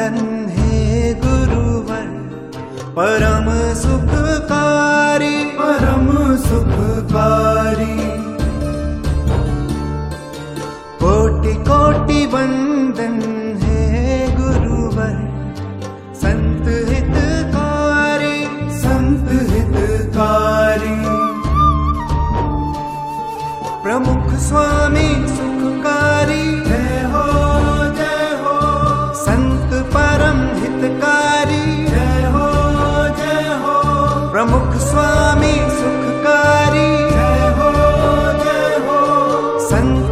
वंदन हे गुरुवर परम सुखकारी परम सुखकारी। कोटि कोटि वंदन हे गुरुवर संत हितकारी संत हितकारी। प्रमुख स्वामी प्रमुख स्वामी सुखकारी। जय हो जय हो। संत